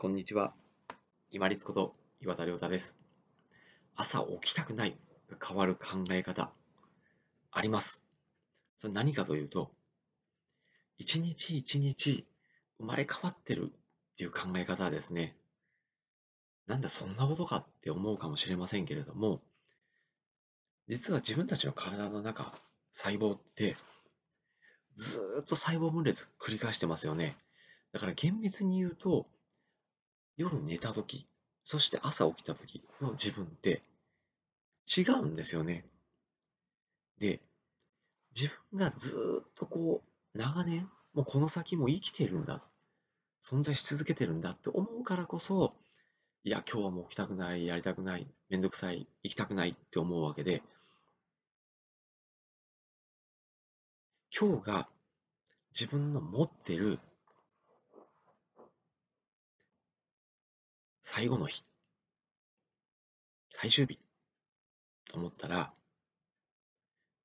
こんにちは。今立こと岩田亮太です。朝起きたくないが変わる考え方あります。それ何かというと、一日一日生まれ変わってるっていう考え方はですね、なんだそんなことかって思うかもしれませんけれども、実は自分たちの体の中、細胞ってずーっと細胞分裂繰り返してますよね。だから厳密に言うと、夜寝た時、そして朝起きた時の自分って違うんですよね。で、自分がずっとこう、長年、もうこの先も生きてるんだ、存在し続けてるんだって思うからこそ、いや、今日はもう起きたくない、やりたくない、めんどくさい、行きたくないって思うわけで、今日が自分の持ってる最後の日、最終日。と思ったら、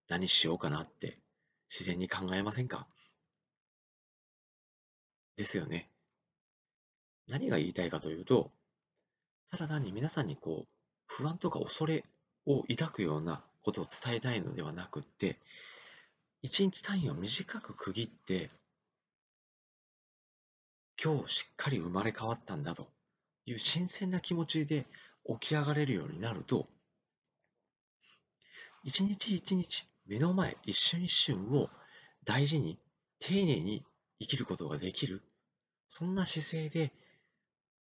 何しようかなって自然に考えませんか？ですよね。何が言いたいかというと、ただ単に皆さんにこう、不安とか恐れを抱くようなことを伝えたいのではなくって、一日単位を短く区切って、今日しっかり生まれ変わったんだと。いう新鮮な気持ちで起き上がれるようになると、一日一日、目の前、一瞬一瞬を大事に、丁寧に生きることができる、そんな姿勢で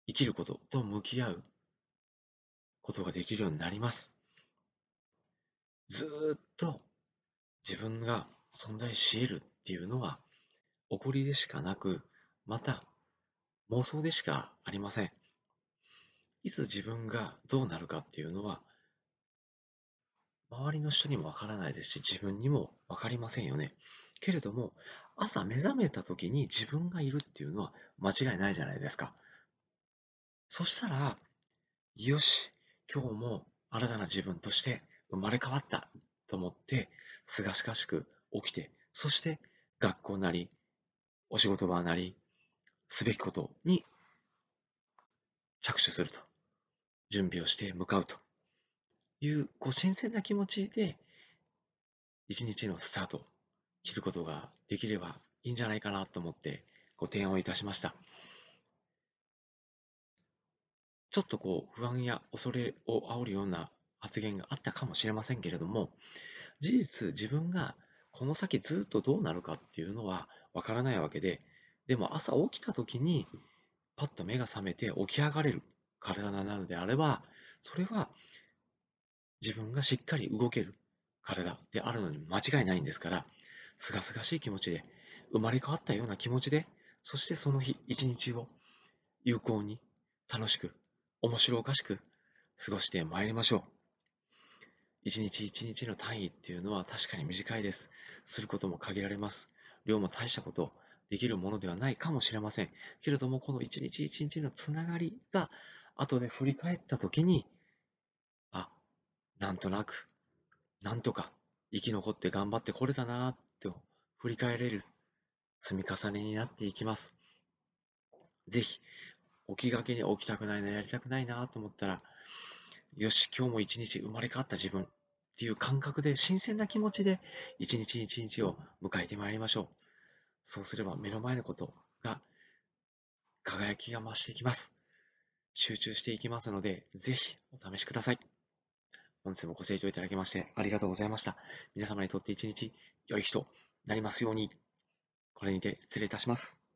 生きることと向き合うことができるようになります。ずっと自分が存在し得るっていうのは、起こりでしかなく、また妄想でしかありません。いつ自分がどうなるかっていうのは、周りの人にもわからないですし、自分にもわかりませんよね。けれども、朝目覚めた時に自分がいるっていうのは間違いないじゃないですか。そしたら、よし、今日も新たな自分として生まれ変わったと思って、すがしかしく起きて、そして学校なり、お仕事場なり、すべきことに着手すると。準備をして向かうという、こう、新鮮な気持ちで、一日のスタート、切ることができればいいんじゃないかなと思って、ご提案をいたしました。ちょっとこう、不安や恐れを煽るような発言があったかもしれませんけれども、事実、自分がこの先ずっとどうなるかっていうのはわからないわけで、でも朝起きた時に、パッと目が覚めて起き上がれる。体なのであれば、それは自分がしっかり動ける体であるのに間違いないんですから、すがすがしい気持ちで、生まれ変わったような気持ちで、そしてその日一日を有効に、楽しく、面白おかしく過ごしてまいりましょう。一日一日の単位っていうのは確かに短いです。することも限られます。量も大したことできるものではないかもしれません。けれども、この一日一日のつながりが後で振り返った時に、あ、なんとなく、なんとか生き残って頑張ってこれたなと振り返れる積み重ねになっていきます。ぜひ、起きがけに起きたくないな、やりたくないなと思ったら、よし、今日も一日生まれ変わった自分っていう感覚で、新鮮な気持ちで一日一日を迎えてまいりましょう。そうすれば目の前のことが輝きが増していきます。集中していきますので、ぜひお試しください。本日もご清聴いただきましてありがとうございました。皆様にとって一日良い日となりますように。これにて失礼いたします。